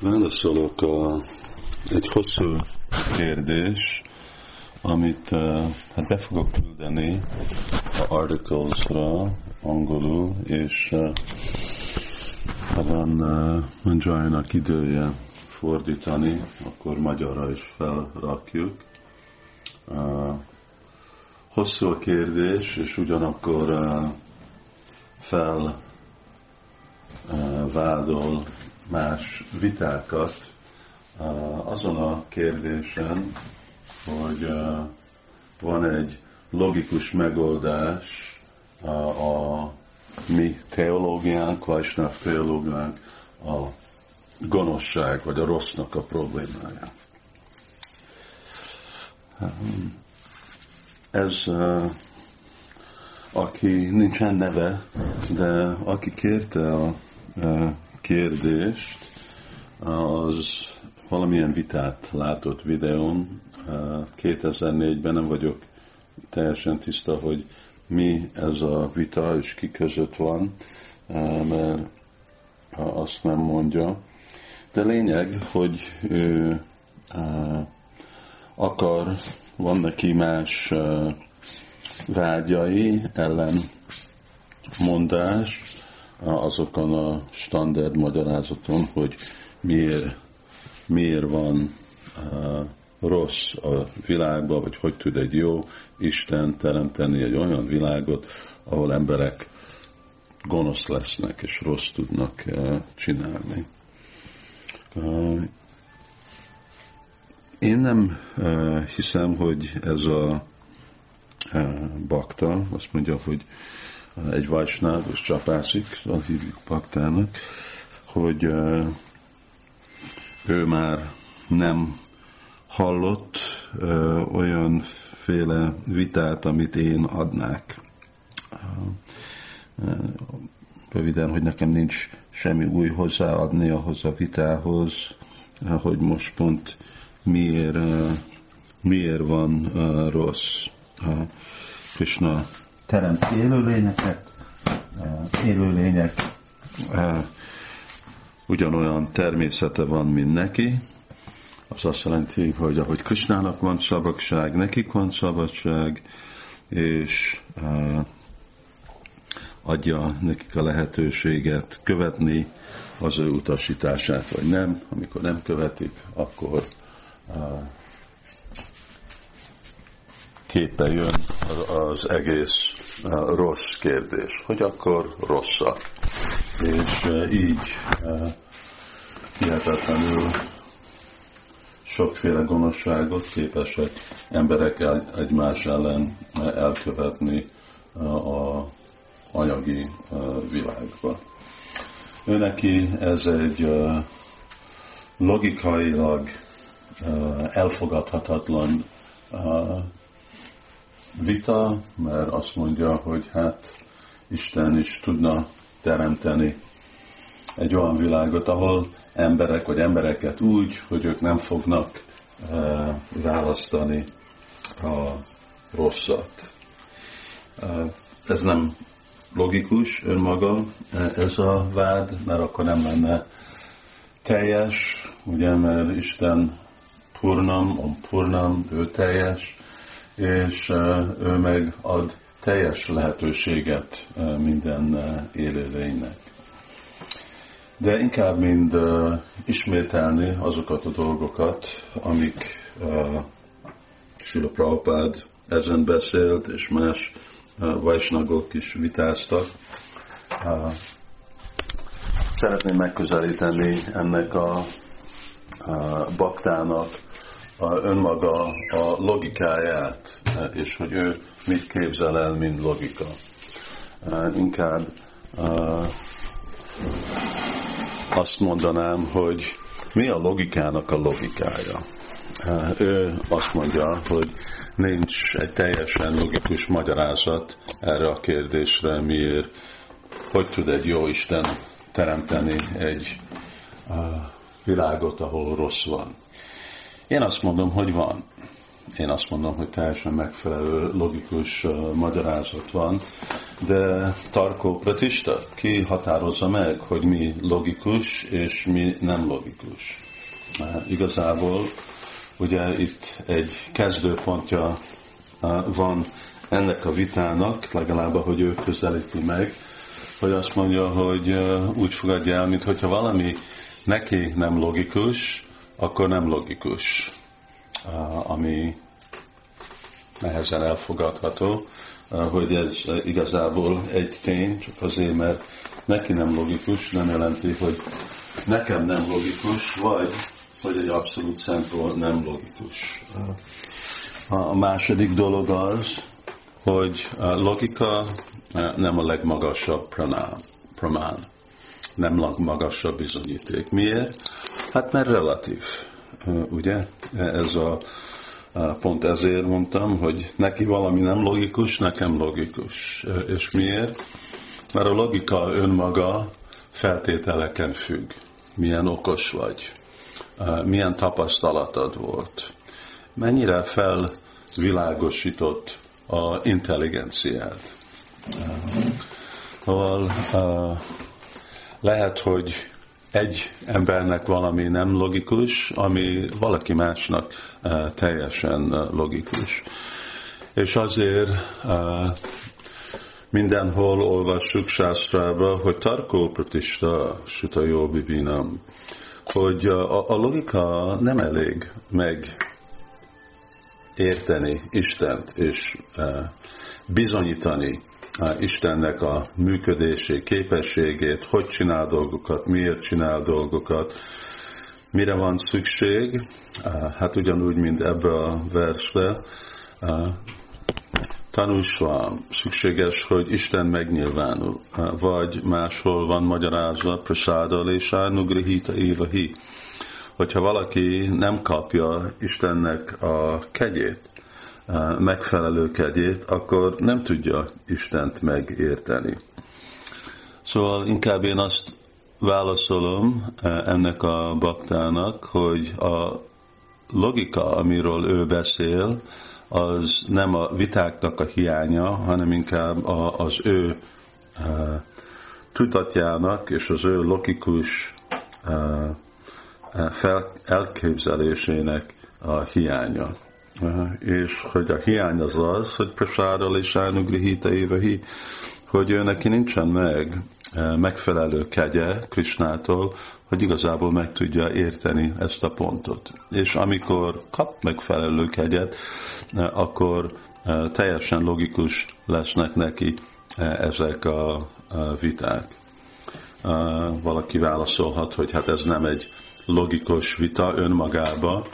Válaszolok a, egy hosszú kérdés, amit uh, hát be fogok küldeni a articles-ra angolul, és uh, ha van, van idője fordítani, akkor magyarra is felrakjuk. Hosszú a kérdés, és ugyanakkor fel vádol más vitákat azon a kérdésen, hogy van egy logikus megoldás a mi teológiánk, Vajsnáv teológiánk a gonoszság vagy a rossznak a problémája. Ez, aki nincsen neve, de aki kérte a kérdést, az valamilyen vitát látott videón. 2004-ben nem vagyok teljesen tiszta, hogy mi ez a vita, és ki között van, mert azt nem mondja. De lényeg, hogy ő akar, van neki más vágyai, ellen mondás, azokon a standard magyarázaton, hogy miért, miért van uh, rossz a világban, vagy hogy tud egy jó Isten teremteni egy olyan világot, ahol emberek gonosz lesznek, és rossz tudnak uh, csinálni. Uh, én nem uh, hiszem, hogy ez a uh, bakta, azt mondja, hogy egy vajsnáv, és csapászik, azt hívjuk baktának, hogy ő már nem hallott olyanféle vitát, amit én adnák. Röviden, hogy nekem nincs semmi új hozzáadni ahhoz a vitához, hogy most pont miért, miért van rossz. Krishna teremt élőlényeket, élőlények ugyanolyan természete van, mint neki, az azt jelenti, hogy ahogy Krisnának van szabadság, nekik van szabadság, és adja nekik a lehetőséget követni az ő utasítását, vagy nem. Amikor nem követik, akkor képe jön az egész rossz kérdés, hogy akkor rosszak. És így hihetetlenül sokféle gonoszságot képesek emberek egymás ellen elkövetni a anyagi világba. Őneki ez egy logikailag elfogadhatatlan vita, mert azt mondja, hogy hát Isten is tudna teremteni egy olyan világot, ahol emberek, vagy embereket úgy, hogy ők nem fognak uh, választani a rosszat. Uh, ez nem logikus önmaga, ez a vád, mert akkor nem lenne teljes, ugye, mert Isten purnam, on purnam, ő teljes, és ő meg ad teljes lehetőséget minden élőlénynek. De inkább mind ismételni azokat a dolgokat, amik Sila Prabhupád ezen beszélt, és más vajsnagok is vitáztak. Szeretném megközelíteni ennek a baktának a önmaga a logikáját, és hogy ő mit képzel el, mint logika. Inkább azt mondanám, hogy mi a logikának a logikája. Ő azt mondja, hogy nincs egy teljesen logikus magyarázat erre a kérdésre, miért, hogy tud egy jó Isten teremteni egy világot, ahol rossz van. Én azt mondom, hogy van. én azt mondom, hogy teljesen megfelelő, logikus uh, magyarázat van, de Tarkó Pratista ki határozza meg, hogy mi logikus és mi nem logikus. Uh, igazából ugye itt egy kezdőpontja uh, van ennek a vitának, legalább ahogy ő közelíti meg, hogy azt mondja, hogy úgy fogadja el, mintha valami neki nem logikus, akkor nem logikus, ami nehezen elfogadható, hogy ez igazából egy tény, csak azért, mert neki nem logikus, nem jelenti, hogy nekem nem logikus, vagy hogy egy abszolút szempontból nem logikus. A második dolog az, hogy a logika nem a legmagasabb pranán, pramán, nem legmagasabb bizonyíték. Miért? Hát mert relatív, ugye? Ez a, pont ezért mondtam, hogy neki valami nem logikus, nekem logikus. És miért? Mert a logika önmaga feltételeken függ. Milyen okos vagy, milyen tapasztalatod volt, mennyire felvilágosított a intelligenciád. Szóval lehet, hogy egy embernek valami nem logikus, ami valaki másnak uh, teljesen uh, logikus. És azért uh, mindenhol olvassuk sásztrába, hogy Tarkó Pratista Suta Vinam, hogy a, a logika nem elég meg érteni Istent és bizonyítani Istennek a működését, képességét, hogy csinál dolgokat, miért csinál dolgokat, mire van szükség, hát ugyanúgy, mint ebbe a versbe, tanúsva szükséges, hogy Isten megnyilvánul, vagy máshol van magyarázva, prasádal és ánugrihita évahi. Hogyha valaki nem kapja Istennek a kegyét, megfelelő kegyét, akkor nem tudja Istent megérteni. Szóval inkább én azt válaszolom ennek a baktának, hogy a logika, amiről ő beszél, az nem a vitáknak a hiánya, hanem inkább az ő tudatjának és az ő logikus elképzelésének a hiánya és hogy a hiány az az, hogy prasáral és ánugrihita évehi, hogy ő neki nincsen meg e, megfelelő kegye Krisnától, hogy igazából meg tudja érteni ezt a pontot. És amikor kap megfelelő kegyet, e, akkor e, teljesen logikus lesznek neki ezek a viták. Valaki válaszolhat, hogy hát ez nem egy logikus vita önmagába,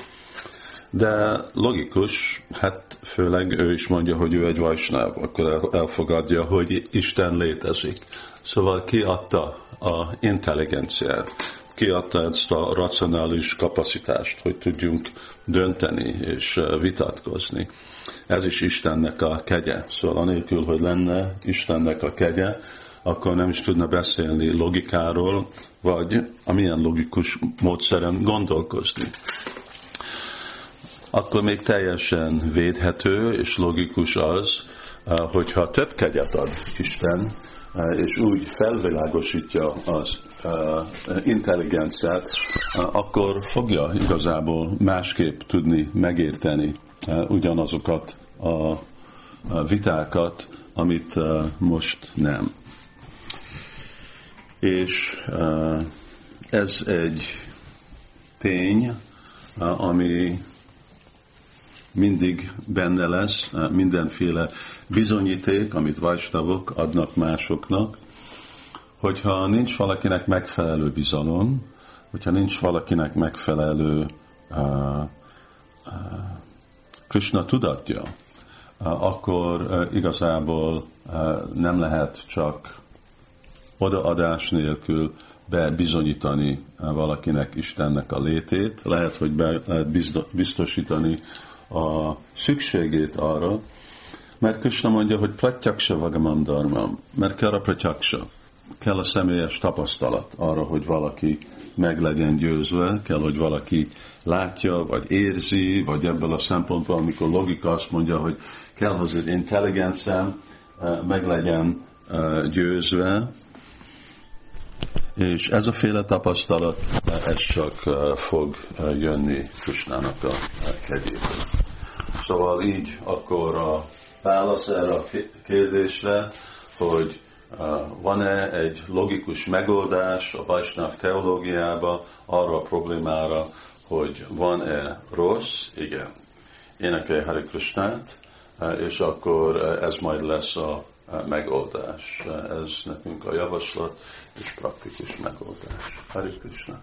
de logikus, hát főleg ő is mondja, hogy ő egy vajsnáv, akkor elfogadja, hogy Isten létezik. Szóval kiadta a intelligenciát, kiadta ezt a racionális kapacitást, hogy tudjunk dönteni és vitatkozni. Ez is Istennek a kegye. Szóval anélkül, hogy lenne Istennek a kegye, akkor nem is tudna beszélni logikáról, vagy a milyen logikus módszeren gondolkozni akkor még teljesen védhető és logikus az, eh, hogyha több kegyet ad Isten, eh, és úgy felvilágosítja az eh, intelligenciát, akkor fogja igazából másképp tudni megérteni ugyanazokat a vitákat, amit most nem. És ez egy tény, ami mindig benne lesz mindenféle bizonyíték, amit vajstavok adnak másoknak, hogyha nincs valakinek megfelelő bizalom, hogyha nincs valakinek megfelelő uh, uh, Krishna tudatja, uh, akkor uh, igazából uh, nem lehet csak odaadás nélkül bebizonyítani valakinek Istennek a létét, lehet, hogy be lehet biztosítani a szükségét arra, mert Krishna mondja, hogy pratyaksa vagamam dharmam, mert kell a pratyaksa. kell a személyes tapasztalat arra, hogy valaki meg legyen győzve, kell, hogy valaki látja, vagy érzi, vagy ebből a szempontból, amikor logika azt mondja, hogy kell, hogy az intelligenciám meg legyen győzve, és ez a féle tapasztalat, ez csak fog jönni Kusnának a kegyéből. Szóval így akkor a válasz erre a kérdésre, hogy van-e egy logikus megoldás a Vajsnav teológiába arra a problémára, hogy van-e rossz? Igen. Énekelj Hari Krishnát, és akkor ez majd lesz a megoldás. Ez nekünk a javaslat és praktikus megoldás. Hari Krishna.